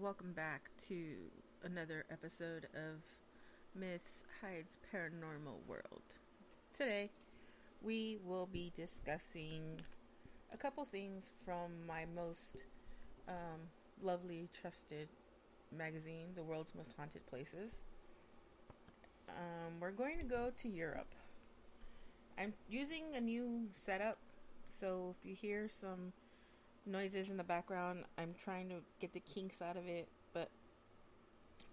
welcome back to another episode of Miss Hyde's Paranormal World. Today, we will be discussing a couple things from my most um, lovely, trusted magazine, The World's Most Haunted Places. Um, we're going to go to Europe. I'm using a new setup, so if you hear some noises in the background, I'm trying to get the kinks out of it, but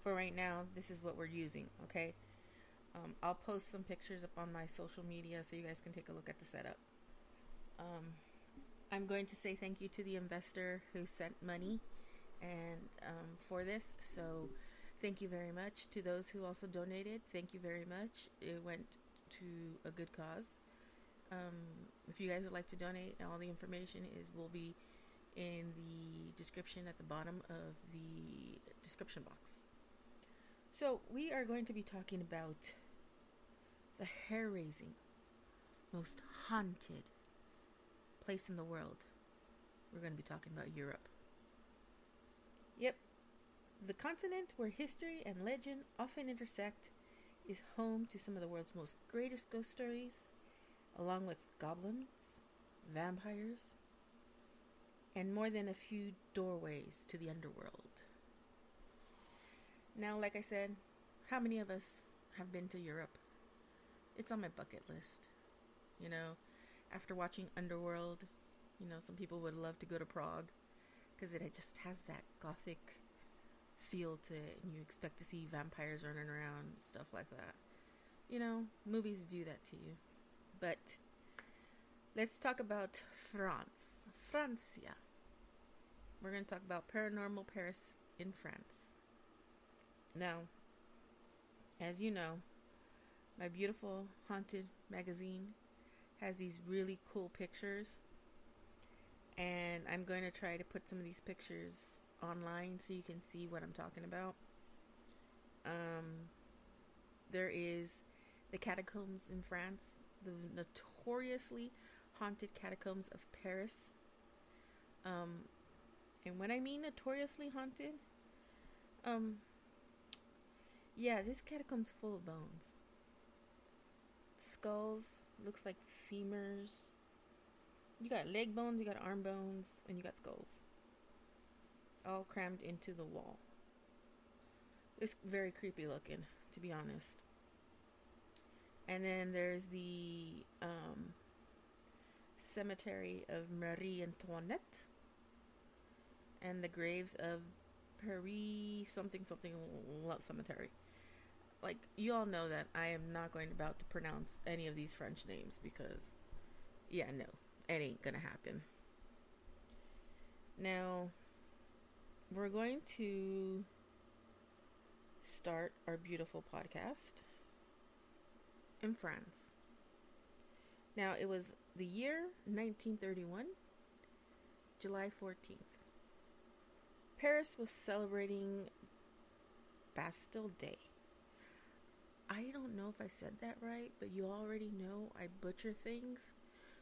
for right now, this is what we're using, okay? Um, I'll post some pictures up on my social media so you guys can take a look at the setup. Um, I'm going to say thank you to the investor who sent money and um, for this. So thank you very much to those who also donated. Thank you very much. It went to a good cause. Um, if you guys would like to donate, all the information is will be in the description at the bottom of the description box. So we are going to be talking about the hair-raising, most haunted place in the world. We're going to be talking about Europe. Yep, the continent where history and legend often intersect is home to some of the world's most greatest ghost stories, along with goblins, vampires, and more than a few doorways to the underworld. Now, like I said, how many of us have been to Europe? It's on my bucket list. You know, after watching Underworld, you know, some people would love to go to Prague because it just has that gothic feel to it, and you expect to see vampires running around, stuff like that. You know, movies do that to you. But let's talk about France. Francia. We're going to talk about Paranormal Paris in France. Now, as you know, my beautiful haunted magazine has these really cool pictures. And I'm going to try to put some of these pictures online so you can see what I'm talking about. Um, there is the catacombs in France, the notoriously haunted catacombs of Paris. Um, and when I mean notoriously haunted, um, yeah, this catacomb's full of bones. Skulls, looks like femurs. You got leg bones, you got arm bones, and you got skulls. All crammed into the wall. It's very creepy looking, to be honest. And then there's the um, cemetery of Marie Antoinette and the graves of Paris something something cemetery. like you all know that I am not going about to pronounce any of these French names because yeah, no. It ain't gonna happen. Now we're going to start our beautiful podcast in France. Now it was the year 1931, July 14th. Paris was celebrating Bastille Day. I don't know if I said that right, but you already know I butcher things.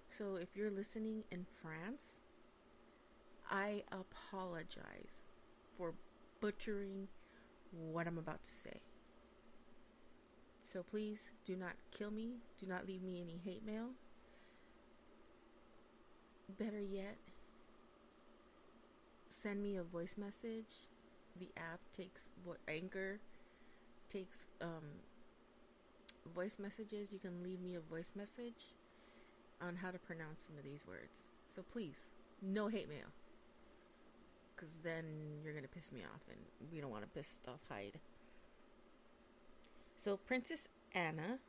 So if you're listening in France, I apologize for butchering what I'm about to say. So please do not kill me. Do not leave me any hate mail. Better yet, send me a voice message. The app takes what Anchor takes um, voice messages. You can leave me a voice message on how to pronounce some of these words. So please, no hate mail. Because then you're going to piss me off, and we don't want to piss off Hyde. So, Princess Anna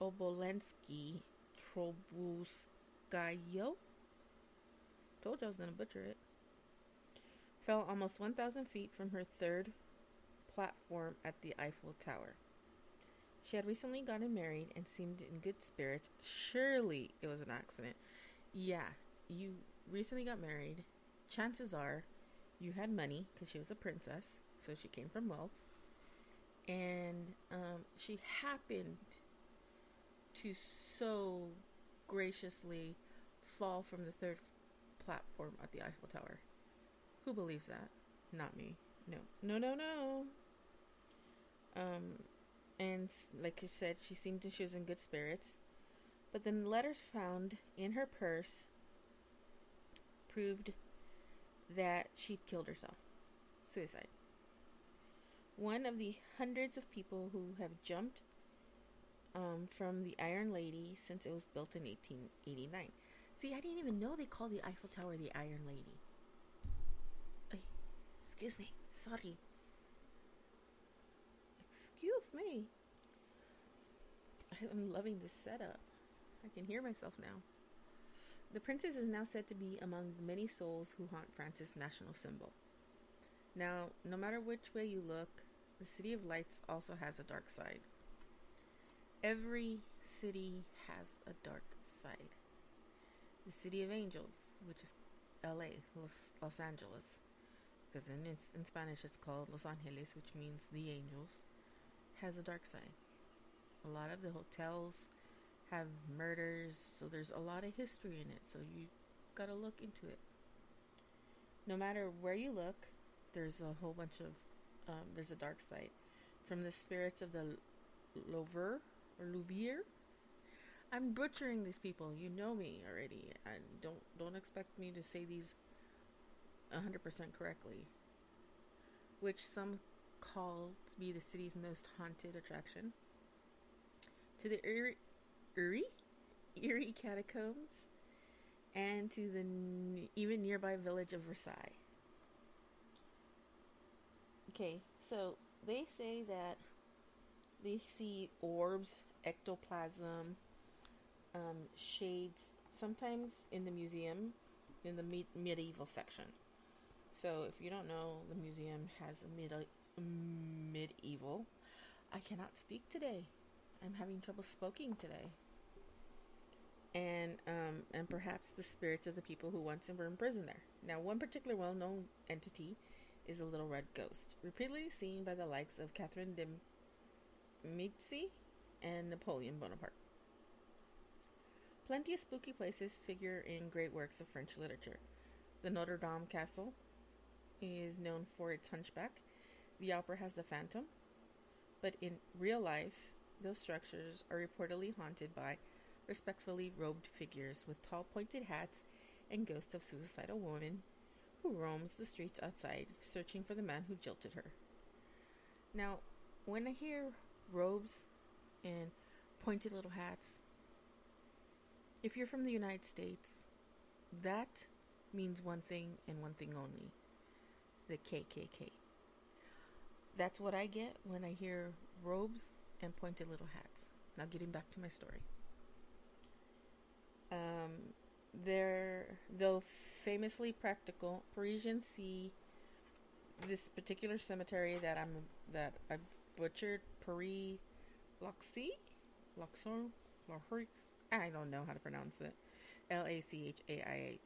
Obolensky Trobulskayo, told you I was going to butcher it, fell almost 1,000 feet from her third platform at the Eiffel Tower. She had recently gotten married and seemed in good spirits. Surely it was an accident. Yeah, you recently got married. Chances are you had money because she was a princess, so she came from wealth. And um, she happened to so graciously fall from the third platform at the Eiffel Tower. Who believes that? Not me. No. No, no, no. Um, and like you said, she seemed to she was in good spirits. But then letters found in her purse proved that she'd killed herself. Suicide. One of the hundreds of people who have jumped um, from the Iron Lady since it was built in 1889. See, I didn't even know they called the Eiffel Tower the Iron Lady. Excuse me. Sorry. Excuse me. I'm loving this setup. I can hear myself now. The princess is now said to be among the many souls who haunt France's national symbol. Now, no matter which way you look, the City of Lights also has a dark side. Every city has a dark side. The City of Angels, which is LA, Los, Los Angeles, because in, in Spanish it's called Los Angeles, which means the angels, has a dark side. A lot of the hotels have murders, so there's a lot of history in it, so you gotta look into it. No matter where you look, there's a whole bunch of, um, there's a dark side. From the spirits of the Louvre or Louvre. I'm butchering these people. You know me already, and don't don't expect me to say these 100% correctly, which some call to be the city's most haunted attraction, to the Erie, Erie, Erie catacombs, and to the n- even nearby village of Versailles. Okay, so they say that they see orbs, ectoplasm, um, shades, sometimes in the museum, in the me- medieval section. So, if you don't know, the museum has a mid- medieval. I cannot speak today. I'm having trouble speaking today. And um, and perhaps the spirits of the people who once were imprisoned there. Now, one particular well-known entity is a little red ghost, repeatedly seen by the likes of Catherine de Medici and Napoleon Bonaparte. Plenty of spooky places figure in great works of French literature. The Notre Dame Castle, is known for its hunchback. The opera has the phantom, but in real life, those structures are reportedly haunted by respectfully robed figures with tall pointed hats and ghosts of suicidal women who roams the streets outside searching for the man who jilted her. Now, when I hear robes and pointed little hats, if you're from the United States, that means one thing and one thing only the KKK. That's what I get when I hear robes and pointed little hats. Now, getting back to my story. Um, they're, though famously practical, Parisians see this particular cemetery that I'm that I butchered Paris Loxy Luxor Lorix I don't know how to pronounce it. L A C H A I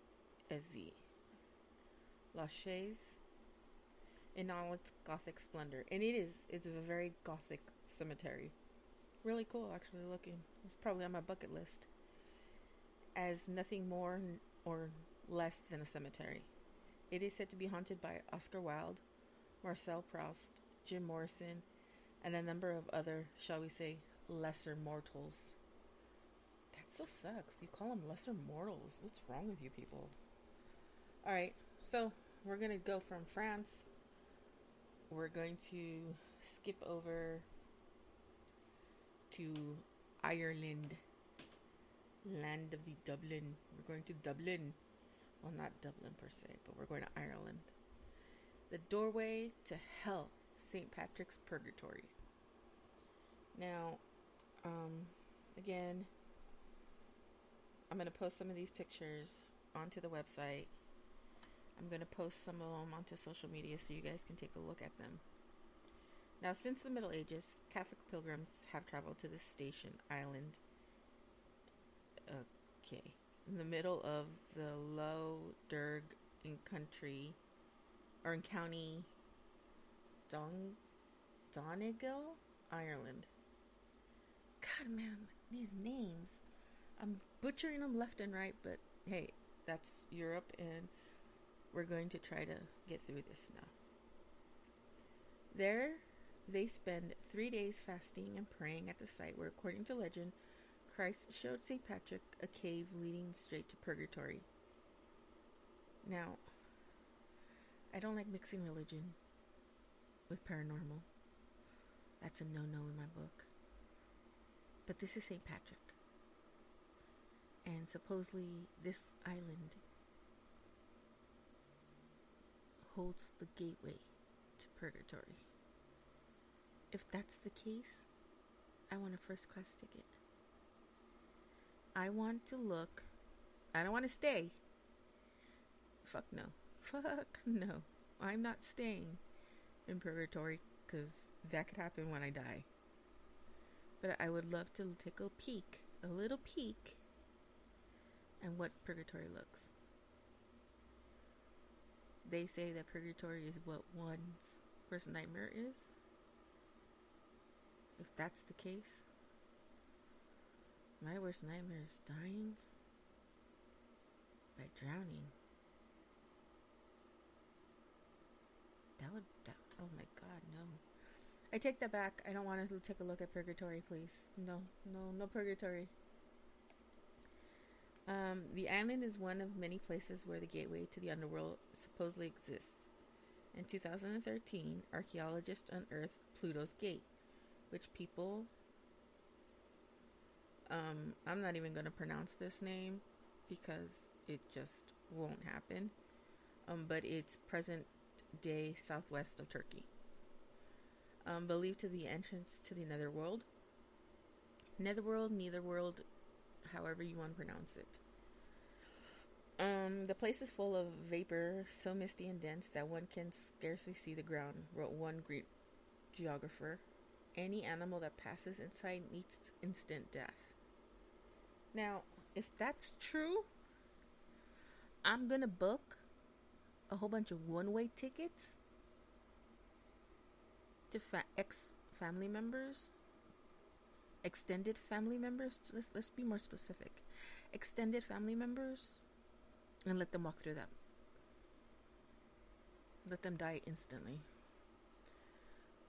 S Z. Lachaise in all its gothic splendor. And it is it's a very gothic cemetery. Really cool actually looking. It's probably on my bucket list. As nothing more or less than a cemetery. It is said to be haunted by Oscar Wilde, Marcel Proust, Jim Morrison, and a number of other, shall we say, lesser mortals. That so sucks. You call them lesser mortals. What's wrong with you people? Alright, so we're going to go from France. We're going to skip over to Ireland, land of the Dublin. We're going to Dublin. Well, not Dublin per se, but we're going to Ireland. The doorway to hell, St. Patrick's Purgatory. Now, um, again, I'm going to post some of these pictures onto the website. I'm going to post some of them onto social media so you guys can take a look at them. Now, since the Middle Ages, Catholic pilgrims have traveled to this station island. Okay, in the middle of the Lough Derg in country or in County Don Donegal, Ireland. God, man, these names. I'm butchering them left and right, but hey, that's Europe, and we're going to try to get through this now. There, they spend three days fasting and praying at the site where, according to legend, Christ showed St. Patrick a cave leading straight to purgatory. Now, I don't like mixing religion with paranormal. That's a no no in my book. But this is St. Patrick. And supposedly, this island holds the gateway to purgatory. If that's the case, I want a first class ticket. I want to look. I don't want to stay. Fuck no. Fuck no. I'm not staying in purgatory because that could happen when I die. But I would love to take a peek, a little peek, and what purgatory looks. They say that purgatory is what one's worst nightmare is. If that's the case, my worst nightmare is dying by drowning. That would, that, oh my god, no. I take that back. I don't want to take a look at purgatory, please. No, no, no purgatory. Um, the island is one of many places where the gateway to the underworld supposedly exists. In 2013, archaeologists unearthed Pluto's Gate, which people. Um, I'm not even going to pronounce this name because it just won't happen. Um, but it's present day southwest of Turkey. Um, believed to be entrance to the netherworld. Netherworld, netherworld, however you want to pronounce it. Um, the place is full of vapor, so misty and dense that one can scarcely see the ground, wrote one Greek geographer. Any animal that passes inside meets instant death. Now, if that's true, I'm gonna book a whole bunch of one way tickets to fa- ex family members, extended family members. Let's, let's be more specific. Extended family members, and let them walk through that. Let them die instantly.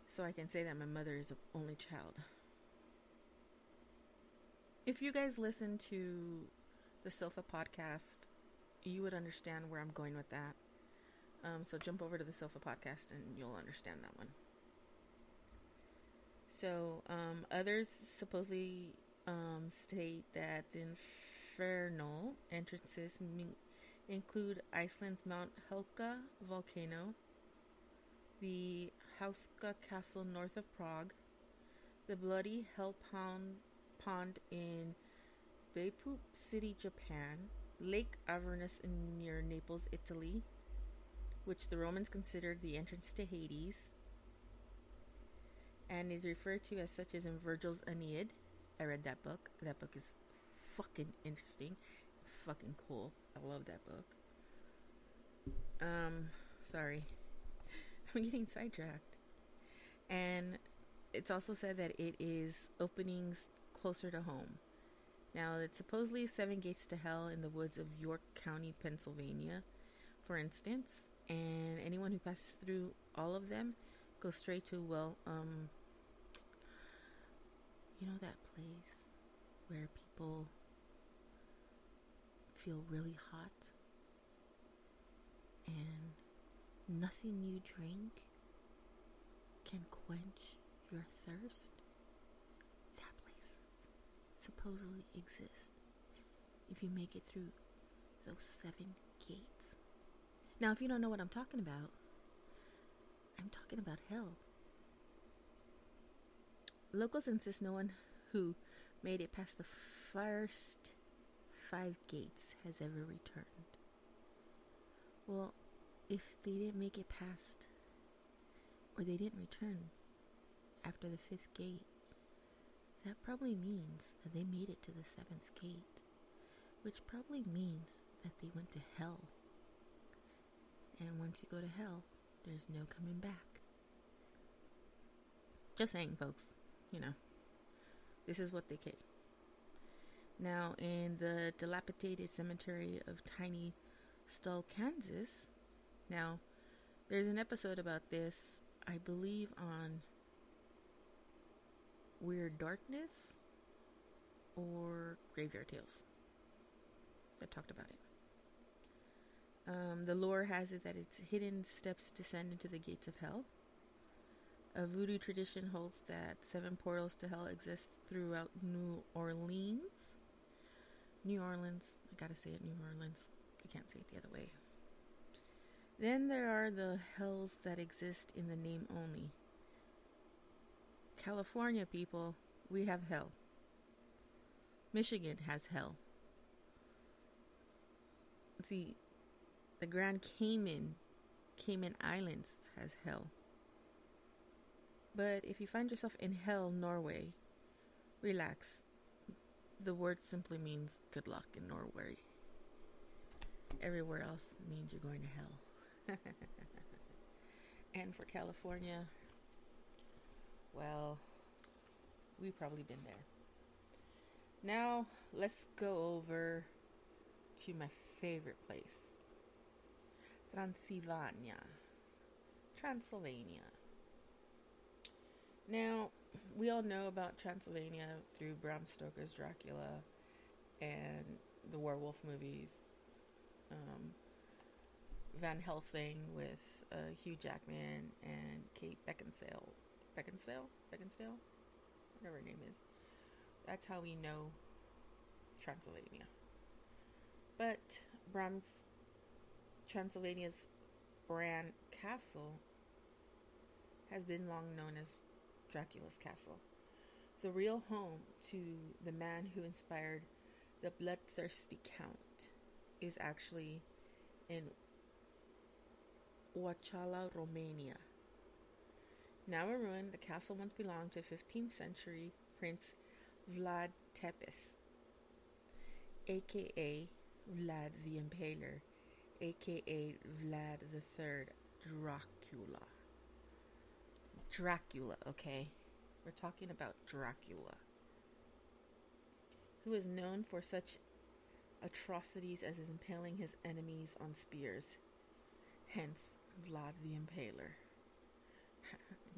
So I can say that my mother is the only child. If you guys listen to the Sofa podcast, you would understand where I'm going with that. Um, so jump over to the Sofa podcast and you'll understand that one. So um, others supposedly um, state that the infernal entrances include Iceland's Mount Hekla volcano, the Houska Castle north of Prague, the Bloody Hell Pond, pond in Beppu City, Japan, Lake Avernus near Naples, Italy, which the Romans considered the entrance to Hades, and is referred to as such as in Virgil's Aeneid. I read that book. That book is fucking interesting, fucking cool. I love that book. Um, sorry, I'm getting sidetracked. And it's also said that it is openings closer to home. Now, it's supposedly seven gates to hell in the woods of York County, Pennsylvania, for instance, and anyone who passes through all of them goes straight to, well, um, you know that place where people feel really hot and nothing you drink can quench your thirst? That place supposedly exists if you make it through those seven gates. Now, if you don't know what I'm talking about, I'm talking about hell. Locals insist no one who made it past the first five gates has ever returned. Well, if they didn't make it past, or they didn't return after the fifth gate, that probably means that they made it to the seventh gate, which probably means that they went to hell. And once you go to hell, there's no coming back. Just saying, folks, you know, this is what they say. Now, in the dilapidated cemetery of Tiny Stull, Kansas, now there's an episode about this, I believe, on Weird Darkness or Graveyard Tales that talked about it. Um, the lore has it that its hidden steps descend into the gates of hell. A voodoo tradition holds that seven portals to hell exist throughout New Orleans. New Orleans, I gotta say it, New Orleans. I can't say it the other way. Then there are the hells that exist in the name only. California people, we have hell. Michigan has hell. See, the Grand Cayman, Cayman Islands has hell. But if you find yourself in hell, Norway, relax. The word simply means good luck in Norway. Everywhere else means you're going to hell. and for California, well, we've probably been there. Now, let's go over to my favorite place Transylvania. Transylvania. Now, we all know about Transylvania through Bram Stoker's Dracula and the werewolf movies. Um, Van Helsing with uh, Hugh Jackman and Kate Beckinsale. Beckinsale? Beckinsale? Whatever her name is. That's how we know Transylvania. But Bram's Transylvania's Bran Castle has been long known as Dracula's castle, the real home to the man who inspired the bloodthirsty count, is actually in Oaxaca, Romania. Now a ruin, the castle once belonged to 15th century Prince Vlad Tepes, aka Vlad the Impaler, aka Vlad III Dracula. Dracula, okay? We're talking about Dracula. Who is known for such atrocities as impaling his enemies on spears. Hence, Vlad the Impaler.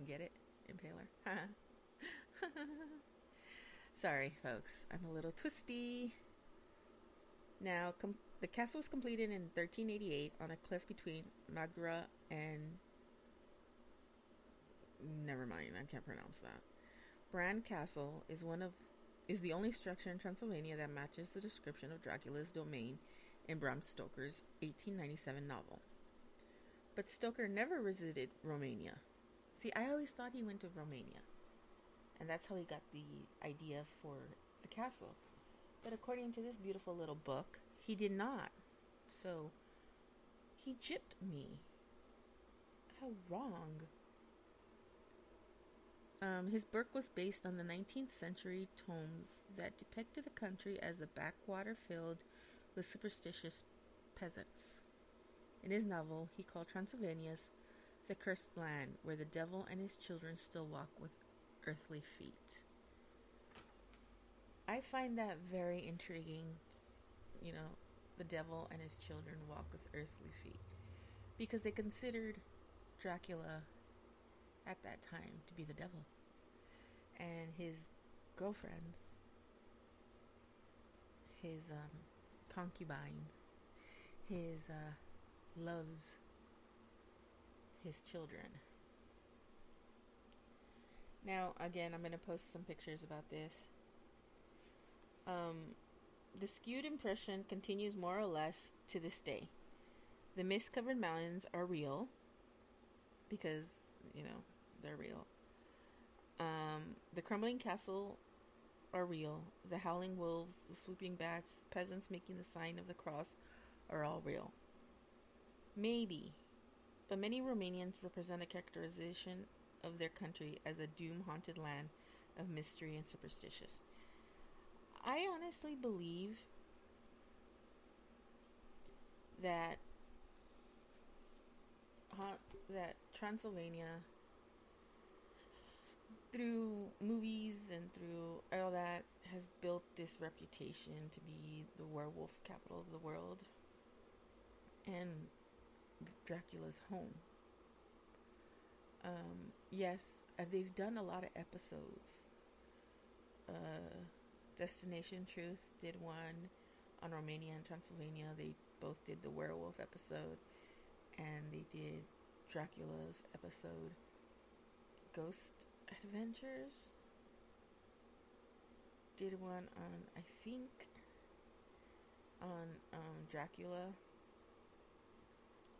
Get it? Impaler. Sorry, folks. I'm a little twisty. Now, com- the castle was completed in 1388 on a cliff between Nagra and never mind, I can't pronounce that. Bran Castle is one of is the only structure in Transylvania that matches the description of Dracula's domain in Bram Stoker's 1897 novel. But Stoker never visited Romania. See, I always thought he went to Romania. And that's how he got the idea for the castle. But according to this beautiful little book, he did not. So he gypped me. How wrong. Um, his work was based on the 19th century tomes that depicted the country as a backwater filled with superstitious peasants. In his novel, he called Transylvania's the cursed land where the devil and his children still walk with earthly feet. I find that very intriguing. You know, the devil and his children walk with earthly feet. Because they considered Dracula at that time to be the devil. And his girlfriends, his um, concubines, his uh, loves, his children. Now, again, I'm going to post some pictures about this. Um, the skewed impression continues more or less to this day. The mist covered mountains are real because, you know, they're real. Um, the crumbling castle are real. The howling wolves, the swooping bats, peasants making the sign of the cross are all real. Maybe, but many Romanians represent a characterization of their country as a doom haunted land of mystery and superstitious. I honestly believe that that Transylvania through movies and through all that has built this reputation to be the werewolf capital of the world and Dracula's home. Um, yes, uh, they've done a lot of episodes. Uh, Destination Truth did one on Romania and Transylvania. They both did the werewolf episode, and they did Dracula's episode, Ghost Adventures. Did one on, I think, on um, Dracula.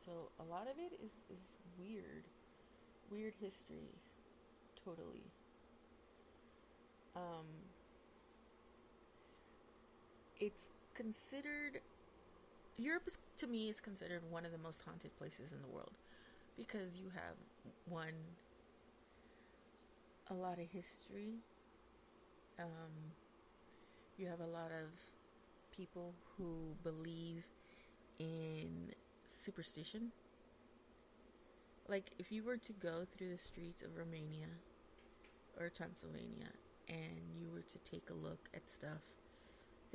So a lot of it is, is weird. Weird history. Totally. Um, it's considered Europe is, to me is considered one of the most haunted places in the world because you have one a lot of history um, you have a lot of people who believe in superstition like if you were to go through the streets of Romania or Transylvania and you were to take a look at stuff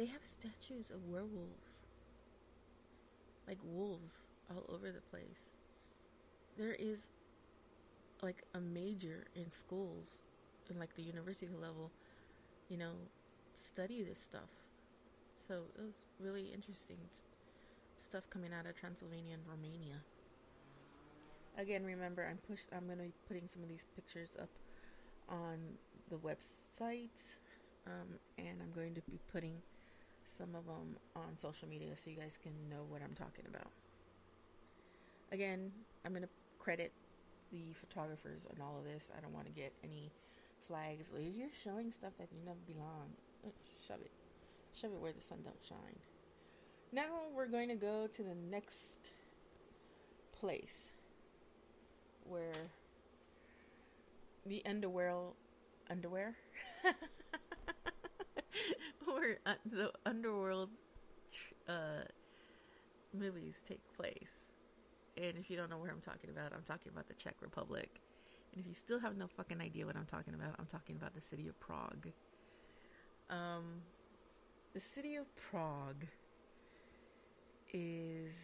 they have statues of werewolves. Like wolves all over the place. There is like a major in schools in like the university level, you know, study this stuff. So it was really interesting stuff coming out of Transylvania and Romania. Again, remember I'm push I'm going to be putting some of these pictures up on the website um, and I'm going to be putting some of them on social media so you guys can know what I'm talking about. Again, I'm going to credit the photographers and all of this. I don't want to get any flags. You're showing stuff that you never belong. Uh, shove it. Shove it where the sun don't shine. Now we're going to go to the next place where the underworld underwear where uh, the underworld uh, movies take place. And if you don't know where I'm talking about, I'm talking about the Czech Republic. And if you still have no fucking idea what I'm talking about, I'm talking about the city of Prague. Um, the city of Prague is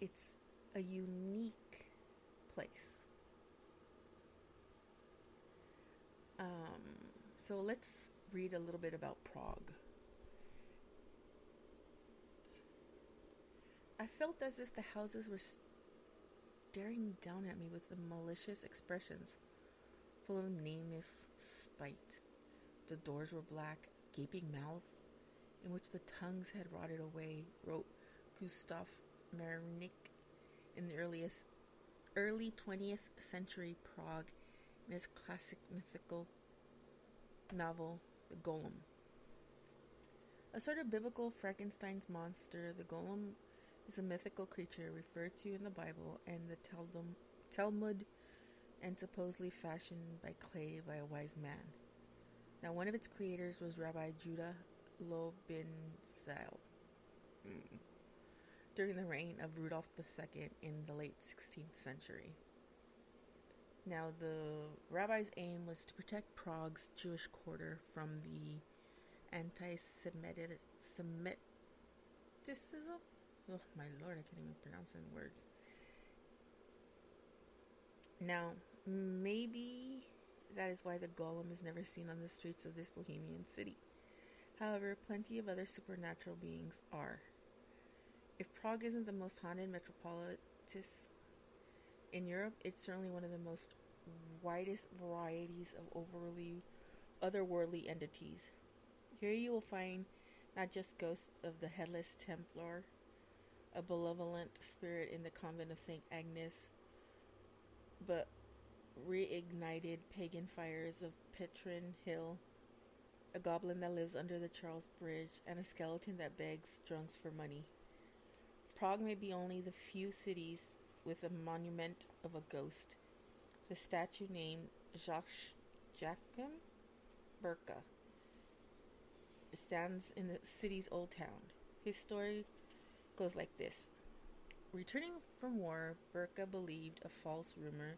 it's a unique place. Um, so let's read a little bit about Prague. I felt as if the houses were staring down at me with malicious expressions, full of nameless spite. The doors were black, gaping mouths in which the tongues had rotted away, wrote Gustav Meyrink in the earliest early 20th century Prague in his classic mythical novel, The Golem. A sort of biblical Frankenstein's monster, the Golem is a mythical creature referred to in the Bible and the Talmud and supposedly fashioned by clay by a wise man. Now, one of its creators was Rabbi Judah Lobenzil mm. during the reign of Rudolf II in the late 16th century. Now, the rabbi's aim was to protect Prague's Jewish quarter from the anti Semitism. Oh, my lord, I can't even pronounce any words. Now, maybe that is why the golem is never seen on the streets of this bohemian city. However, plenty of other supernatural beings are. If Prague isn't the most haunted metropolis in Europe, it's certainly one of the most widest varieties of overly otherworldly entities. Here you will find not just ghosts of the headless Templar, a malevolent spirit in the convent of St. Agnes, but reignited pagan fires of Petrin Hill, a goblin that lives under the Charles Bridge, and a skeleton that begs drunks for money. Prague may be only the few cities with a monument of a ghost. The statue named Jacques Jacques Burka stands in the city's old town. His story goes like this. Returning from war, Burka believed a false rumor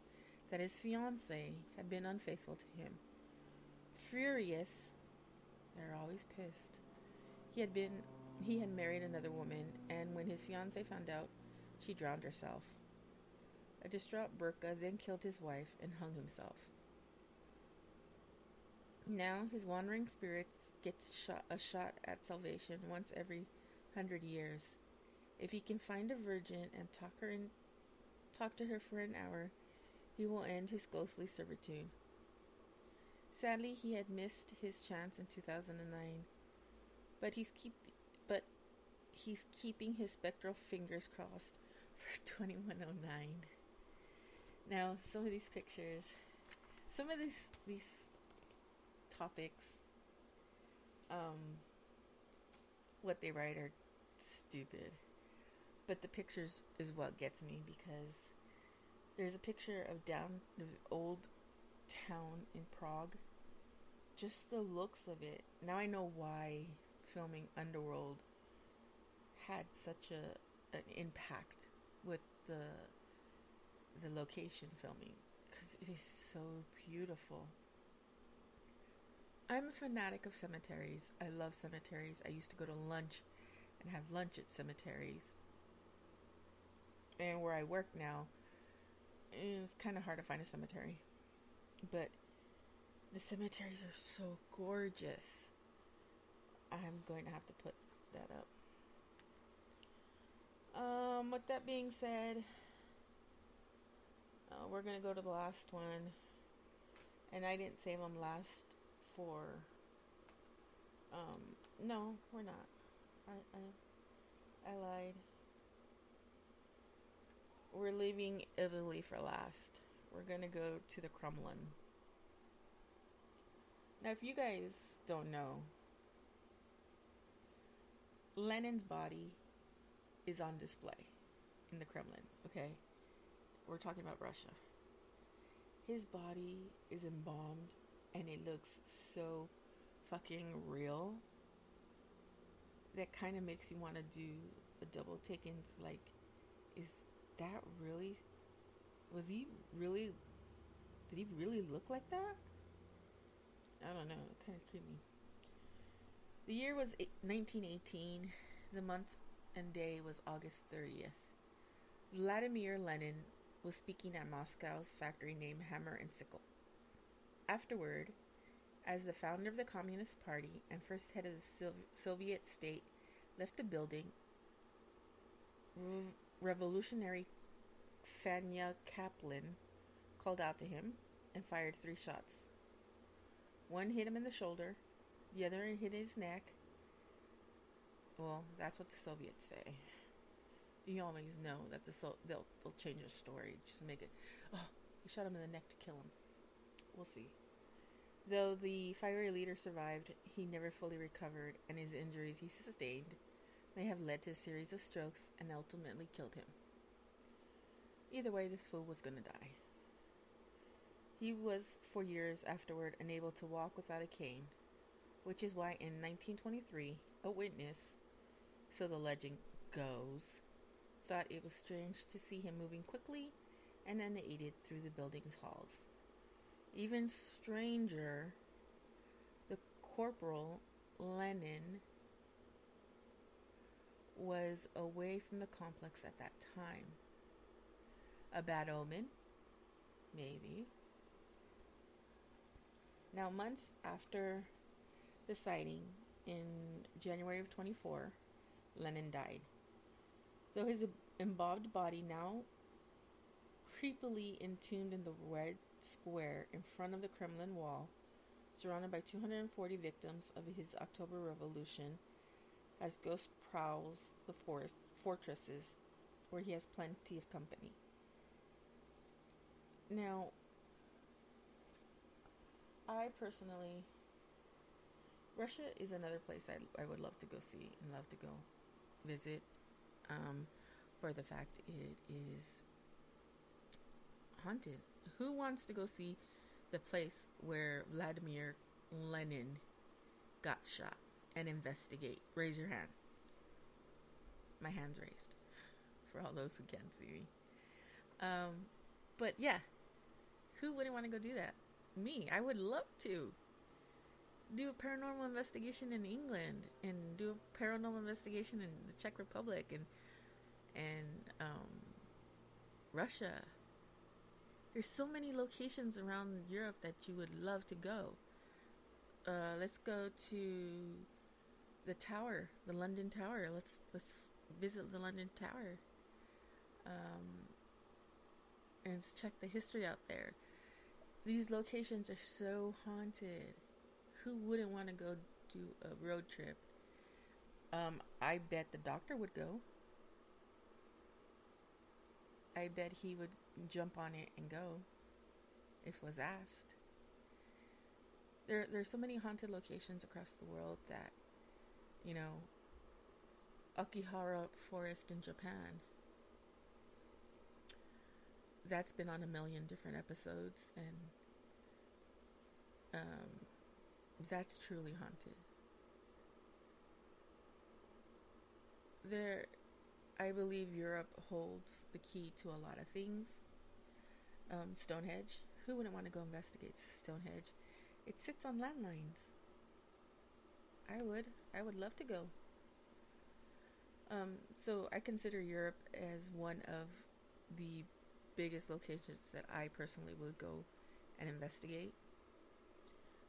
that his fiancée had been unfaithful to him. Furious, they're always pissed. He had been he had married another woman, and when his fiancée found out, she drowned herself. A distraught Burka then killed his wife and hung himself. Now his wandering spirit gets shot, a shot at salvation once every hundred years. If he can find a virgin and talk her in, talk to her for an hour, he will end his ghostly servitude. Sadly, he had missed his chance in 2009, but he's keep but he's keeping his spectral fingers crossed for 2109. Now, some of these pictures, some of these these topics, um, what they write are stupid, but the pictures is what gets me because there's a picture of down the old town in Prague. Just the looks of it. Now I know why filming Underworld had such a an impact with the the location filming because it is so beautiful. I'm a fanatic of cemeteries. I love cemeteries. I used to go to lunch and have lunch at cemeteries. And where I work now, it's kind of hard to find a cemetery. But the cemeteries are so gorgeous. I'm going to have to put that up. Um, with that being said, uh, we're going to go to the last one. And I didn't save them last for. Um, no, we're not. I, I, I lied we're leaving Italy for last. We're gonna go to the Kremlin. Now, if you guys don't know, Lenin's body is on display in the Kremlin, okay? We're talking about Russia. His body is embalmed and it looks so fucking real that kind of makes you want to do a double take and it's like, is that really was he really did he really look like that? I don't know, It kind of creepy. The year was 1918. The month and day was August 30th. Vladimir Lenin was speaking at Moscow's factory named Hammer and Sickle. Afterward, as the founder of the Communist Party and first head of the Soviet state left the building, revolutionary Fanya Kaplan called out to him and fired three shots. One hit him in the shoulder, the other hit his neck. Well, that's what the Soviets say. you always know that the so they'll they'll change the story, just make it. Oh, he shot him in the neck to kill him. We'll see. Though the fiery leader survived, he never fully recovered, and his injuries he sustained may have led to a series of strokes and ultimately killed him. Either way, this fool was gonna die. He was, for years afterward, unable to walk without a cane, which is why in 1923, a witness, so the legend goes, thought it was strange to see him moving quickly and unaided through the building's halls. Even stranger, the corporal Lenin was away from the complex at that time. A bad omen? Maybe. Now, months after the sighting in January of 24, Lenin died. Though his embalmed body now creepily entombed in the red square in front of the Kremlin wall, surrounded by 240 victims of his October Revolution, as ghost prowls the forest fortresses where he has plenty of company. Now, I personally, Russia is another place I, I would love to go see and love to go visit um, for the fact it is haunted. Who wants to go see the place where Vladimir Lenin got shot and investigate? Raise your hand. My hand's raised for all those who can't see me. Um, but yeah, who wouldn't want to go do that? Me. I would love to do a paranormal investigation in England and do a paranormal investigation in the Czech Republic and and um, Russia. There's so many locations around Europe that you would love to go. Uh, let's go to the tower, the London Tower. Let's let's visit the London Tower. Um, and check the history out there. These locations are so haunted. Who wouldn't want to go do a road trip? Um, I bet the doctor would go. I bet he would jump on it and go if was asked. There there's so many haunted locations across the world that you know Akihara Forest in Japan. That's been on a million different episodes and um that's truly haunted. There I believe Europe holds the key to a lot of things. Um, Stonehenge. Who wouldn't want to go investigate Stonehenge? It sits on landlines. I would. I would love to go. Um, so I consider Europe as one of the biggest locations that I personally would go and investigate.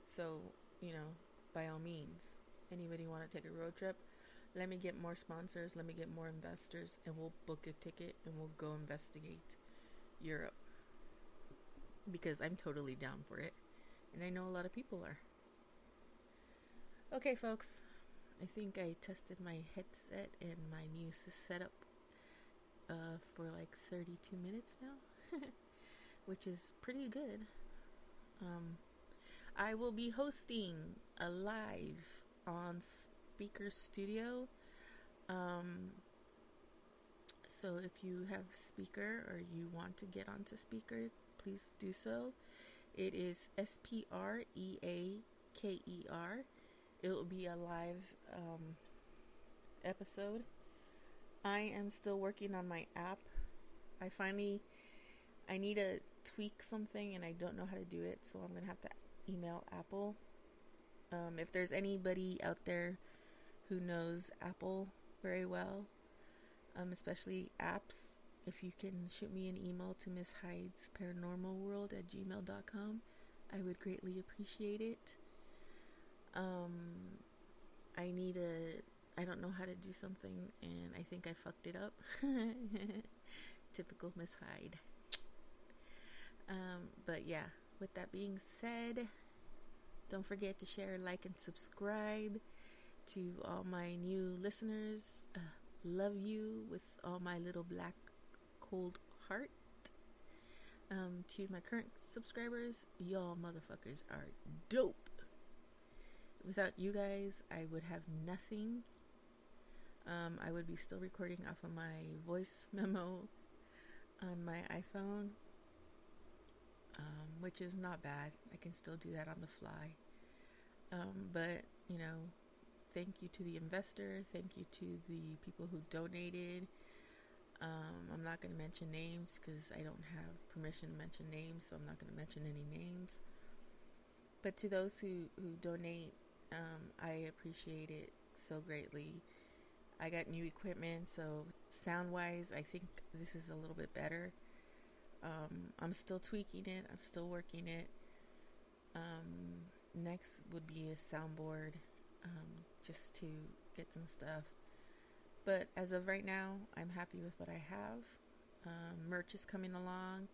So, you know, by all means, anybody want to take a road trip? Let me get more sponsors, let me get more investors, and we'll book a ticket and we'll go investigate Europe. Because I'm totally down for it. And I know a lot of people are. Okay, folks. I think I tested my headset and my new setup uh, for like 32 minutes now, which is pretty good. Um, I will be hosting a live on Spreaker Studio. Um, so if you have Spreaker or you want to get onto Spreaker, please do so. It is S P R E A K E R. It will be a live um, episode. I am still working on my app. I finally I need to tweak something and I don't know how to do it, so I'm gonna have to email Apple. Um, if there's anybody out there who knows Apple very well, um, especially apps. If you can shoot me an email to Miss Hyde's Paranormal World at gmail.com, I would greatly appreciate it. Um, I need a. I don't know how to do something, and I think I fucked it up. Typical Miss Hyde. Um, but yeah, with that being said, don't forget to share, like, and subscribe to all my new listeners. Uh, love you with all my little black cold heart. Um, to my current subscribers, y'all motherfuckers are dope. Without you guys, I would have nothing. Um, I would be still recording off of my voice memo on my iPhone, um, which is not bad. I can still do that on the fly. Um, but, you know, thank you to the investor. Thank you to the people who donated. Um, I'm not going to mention names because I don't have permission to mention names, so I'm not going to mention any names. But to those who, who donate, um, I appreciate it so greatly. I got new equipment, so sound wise, I think this is a little bit better. Um, I'm still tweaking it, I'm still working it. Um, next would be a soundboard um, just to get some stuff. But as of right now, I'm happy with what I have. Um, merch is coming along.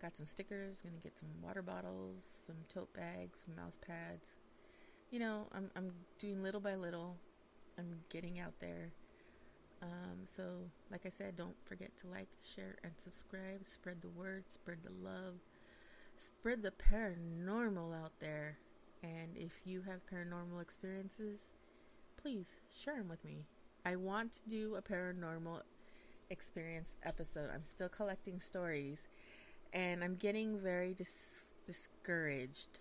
Got some stickers, gonna get some water bottles, some tote bags, some mouse pads. You know, I'm, I'm doing little by little. I'm getting out there. Um, so, like I said, don't forget to like, share, and subscribe. Spread the word, spread the love, spread the paranormal out there. And if you have paranormal experiences, please share them with me. I want to do a paranormal experience episode. I'm still collecting stories, and I'm getting very dis- discouraged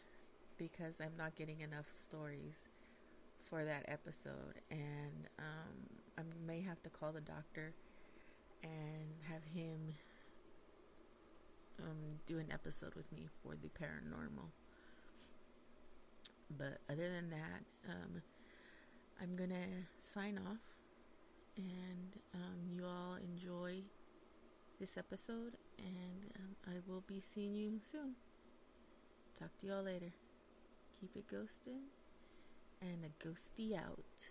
because I'm not getting enough stories for that episode, and um, I may have to call the doctor and have him um, do an episode with me for the paranormal. But other than that, um, I'm gonna sign off, and um, you all enjoy this episode, and um, I will be seeing you soon. Talk to y'all later. Keep it ghosting, and a ghosty out.